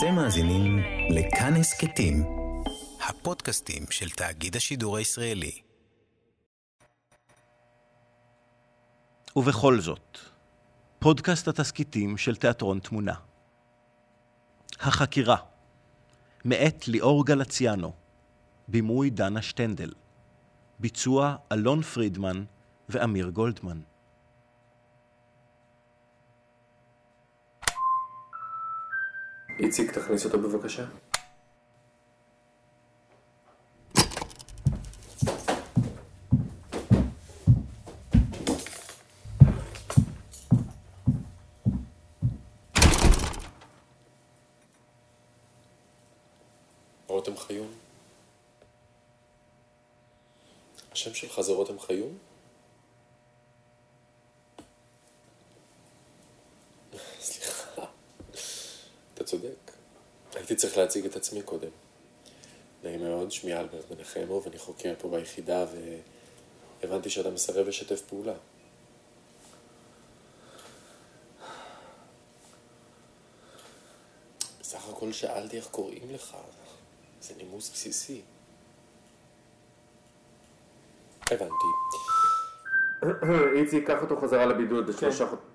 אתם מאזינים לכאן הסכתים, הפודקאסטים של תאגיד השידור הישראלי. ובכל זאת, פודקאסט התסכיתים של תיאטרון תמונה. החקירה, מאת ליאור גלציאנו, בימוי דנה שטנדל, ביצוע אלון פרידמן ואמיר גולדמן. איציק, תכניס אותו בבקשה. רותם חיון? השם שלך זה רותם חיון? סליחה. אתה צודק. הייתי צריך להציג את עצמי קודם. נעים מאוד, שמי אלברט מנחמו, ואני חוקר פה ביחידה, והבנתי שאתה מסרב לשתף פעולה. בסך הכל שאלתי איך קוראים לך. זה נימוס בסיסי. הבנתי. איציק, קח אותו חזרה לבידוד לשלושה חודשים.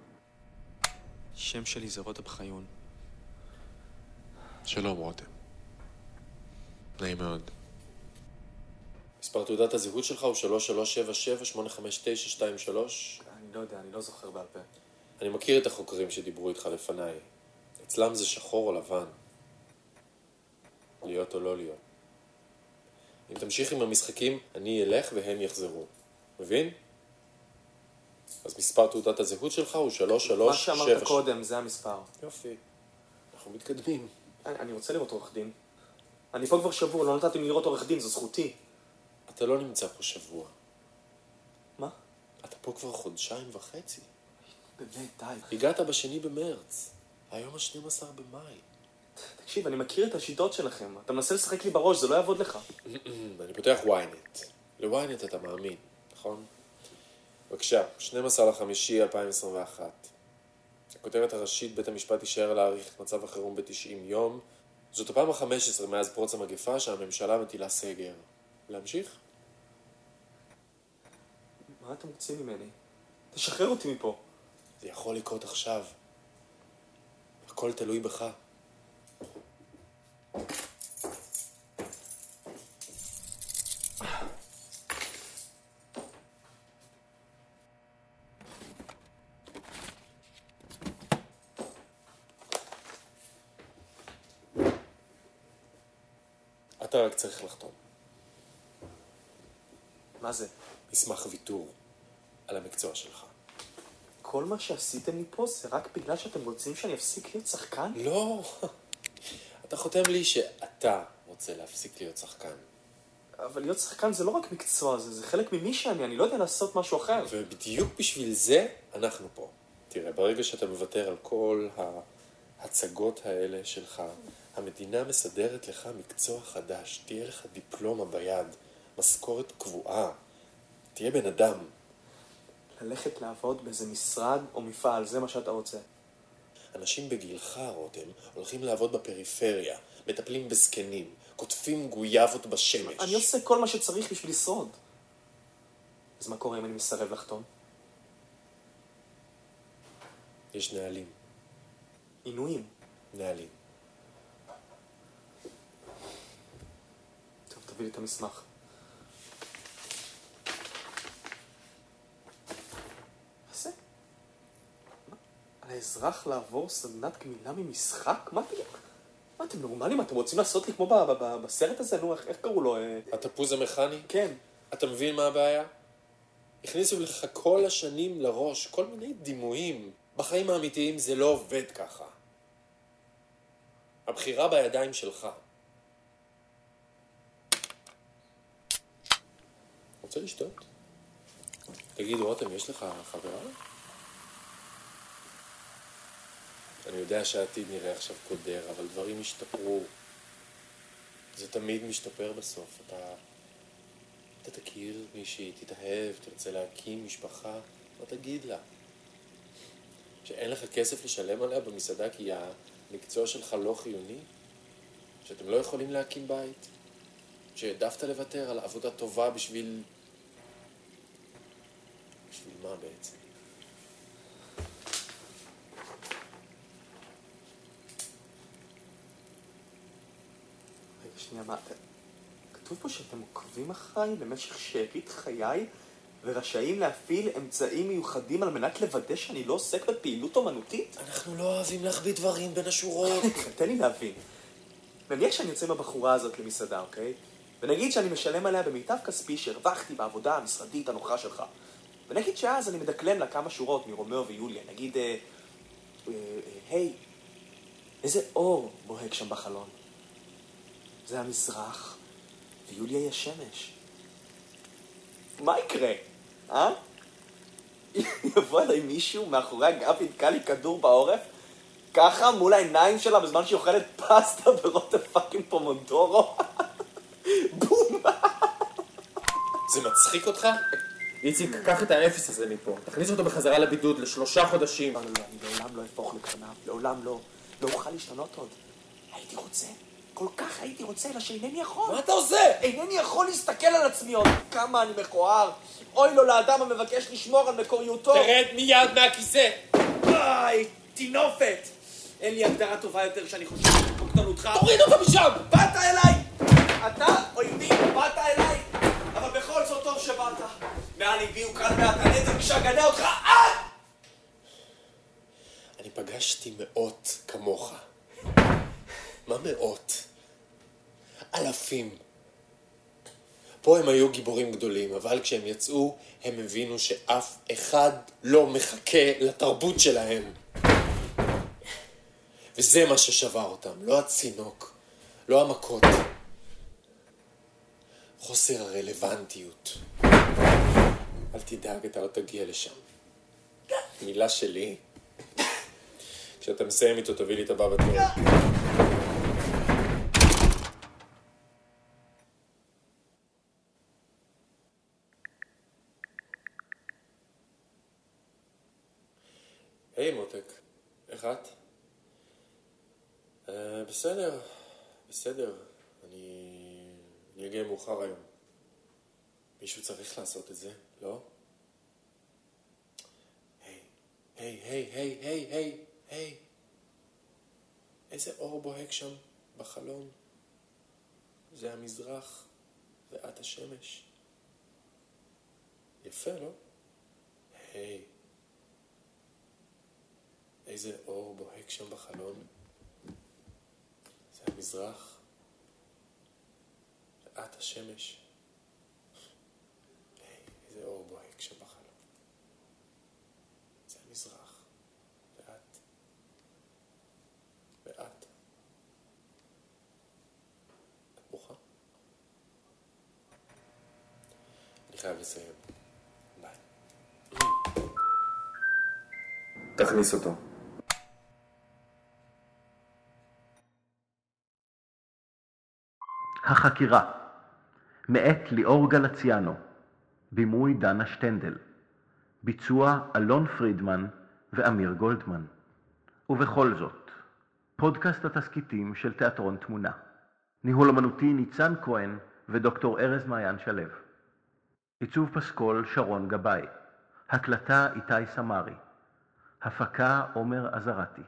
שם שלי זה רותם חיון. שלום רותם. נעים מאוד. מספר תעודת הזהות שלך הוא 3377-85923. אני לא יודע, אני לא זוכר בעל פה. אני מכיר את החוקרים שדיברו איתך לפניי. אצלם זה שחור או לבן. להיות או לא להיות. אם תמשיך עם המשחקים, אני אלך והם יחזרו. מבין? אז מספר תעודת הזהות שלך הוא 3377... מה שאמרת קודם, זה המספר. יופי. אנחנו מתקדמים. אני, אני רוצה לראות עורך דין. אני פה כבר שבוע, לא נתתם לי לראות עורך דין, זו זכותי. אתה לא נמצא פה שבוע. מה? אתה פה כבר חודשיים וחצי. באמת, די. הגעת בשני במרץ. היום ה-12 במאי. תקשיב, אני מכיר את השיטות שלכם. אתה מנסה לשחק לי בראש, זה לא יעבוד לך. אני פותח ynet. ל-ynet אתה מאמין, נכון? בבקשה, 12 לחמישי 2021. הכותרת הראשית, בית המשפט יישאר להאריך את מצב החירום ב-90 יום. זאת הפעם ה-15 מאז פרוץ המגפה שהממשלה מטילה סגר. להמשיך? מה אתם רוצים ממני? תשחרר אותי מפה. זה יכול לקרות עכשיו. הכל תלוי בך. אתה רק צריך לחתום. מה זה? מסמך ויתור על המקצוע שלך. כל מה שעשיתם לי פה זה רק בגלל שאתם רוצים שאני אפסיק להיות שחקן? לא. אתה חותם לי שאתה רוצה להפסיק להיות שחקן. אבל להיות שחקן זה לא רק מקצוע, זה, זה חלק ממי שאני, אני לא יודע לעשות משהו אחר. ובדיוק בשביל זה אנחנו פה. תראה, ברגע שאתה מוותר על כל ההצגות האלה שלך, המדינה מסדרת לך מקצוע חדש, תהיה לך דיפלומה ביד, משכורת קבועה, תהיה בן אדם. ללכת לעבוד באיזה משרד או מפעל, זה מה שאתה רוצה. אנשים בגילך, רותם, הולכים לעבוד בפריפריה, מטפלים בזקנים, קוטפים גויאבות בשמש. אני עושה כל מה שצריך בשביל לשרוד. אז מה קורה אם אני מסרב לחתום? יש נהלים. עינויים. נהלים. טוב, תביא לי את המסמך. מה זה? מה? על האזרח לעבור סדנת גמילה ממשחק? מה אתם... מה אתם נורמלים? אתם רוצים לעשות לי כמו בסרט הזה? נו, איך, איך קראו לו? אה, התפוז המכני? כן. אתה מבין מה הבעיה? הכניסו לך כל השנים לראש כל מיני דימויים. בחיים האמיתיים זה לא עובד ככה. הבחירה בידיים שלך. רוצה לשתות? תגיד, רותם, יש לך חברה? אני יודע שהעתיד נראה עכשיו קודר, אבל דברים השתפרו. זה תמיד משתפר בסוף. אתה, אתה תכיר מישהי, תתאהב, תרצה להקים משפחה, מה תגיד לה? שאין לך כסף לשלם עליה במסעדה כי המקצוע שלך לא חיוני? שאתם לא יכולים להקים בית? שהעדפת לוותר על עבודה טובה בשביל... בשביל מה בעצם? שנייה, מה... כתוב פה שאתם עוקבים אחריי במשך שארית חיי ורשאים להפעיל אמצעים מיוחדים על מנת לוודא שאני לא עוסק בפעילות אומנותית? אנחנו לא אוהבים להחביא דברים בין השורות. תן לי להבין. נניח שאני יוצא עם הבחורה הזאת למסעדה, אוקיי? ונגיד שאני משלם עליה במיטב כספי שהרווחתי בעבודה המשרדית הנוחה שלך. ונגיד שאז אני מדקלם לה כמה שורות מרומאו ויוליה. נגיד, אה, אה, אה, היי, איזה אור בוהק שם בחלון. זה המזרח, ויוליה היא השמש. מה יקרה, אה? יבוא אליי מישהו מאחורי הגב ויתקע לי כדור בעורף? ככה מול העיניים שלה בזמן שהיא אוכלת פסטה ברוטב fucking פומודורו? בום! זה מצחיק אותך? איציק, קח את האפס הזה מפה. תכניס אותו בחזרה לבידוד לשלושה חודשים. לא, לא, לא, אני לעולם לא אהפוך לקרנב, לעולם לא. לא אוכל להשתנות עוד. הייתי רוצה, כל כך הייתי רוצה, אלא שאינני יכול. מה אתה עושה? אינני יכול להסתכל על עצמי עוד כמה אני מכוער. אוי לו לאדם המבקש לשמור על מקוריותו. תרד מיד מהכיסא! איי, טינופת! אין לי הגדרה טובה יותר שאני חושב שבקטנותך. תוריד אותו משם! באת אליי! אתה אויבי, באת אליי! אבל בכל זאת טוב שבאת. מעל ליבי הוקרן מעט הנזק שאגנה אותך עד! אני פגשתי מאות כמוך. מה מאות? אלפים. פה הם היו גיבורים גדולים, אבל כשהם יצאו, הם הבינו שאף אחד לא מחכה לתרבות שלהם. וזה מה ששבר אותם, לא הצינוק, לא המכות. חוסר הרלוונטיות. אל תדאג, אתה עוד תגיע לשם. מילה שלי. כשאתה מסיים איתו, תביא לי את הבא בתור. היי מותק, איך את? אה, בסדר, בסדר. אני... אני אגיע מאוחר היום. מישהו צריך לעשות את זה, לא? היי, היי, היי, היי, היי, היי, היי. איזה אור בוהק שם בחלון. זה המזרח, ואת השמש. יפה, לא? היי. איזה אור בוהק שם בחלון. זה המזרח, ואת השמש. איזה אור בוהק שם בחלון. זה המזרח, ואת, ואת. את בוכה? אני חייב לסיים. ביי. תכניס אותו. החקירה, מאת ליאור גלציאנו, בימוי דנה שטנדל, ביצוע אלון פרידמן ואמיר גולדמן. ובכל זאת, פודקאסט התסכיתים של תיאטרון תמונה. ניהול אמנותי ניצן כהן ודוקטור ארז מעיין שלו. עיצוב פסקול שרון גבאי. הקלטה איתי סמרי. הפקה עומר עזרתי.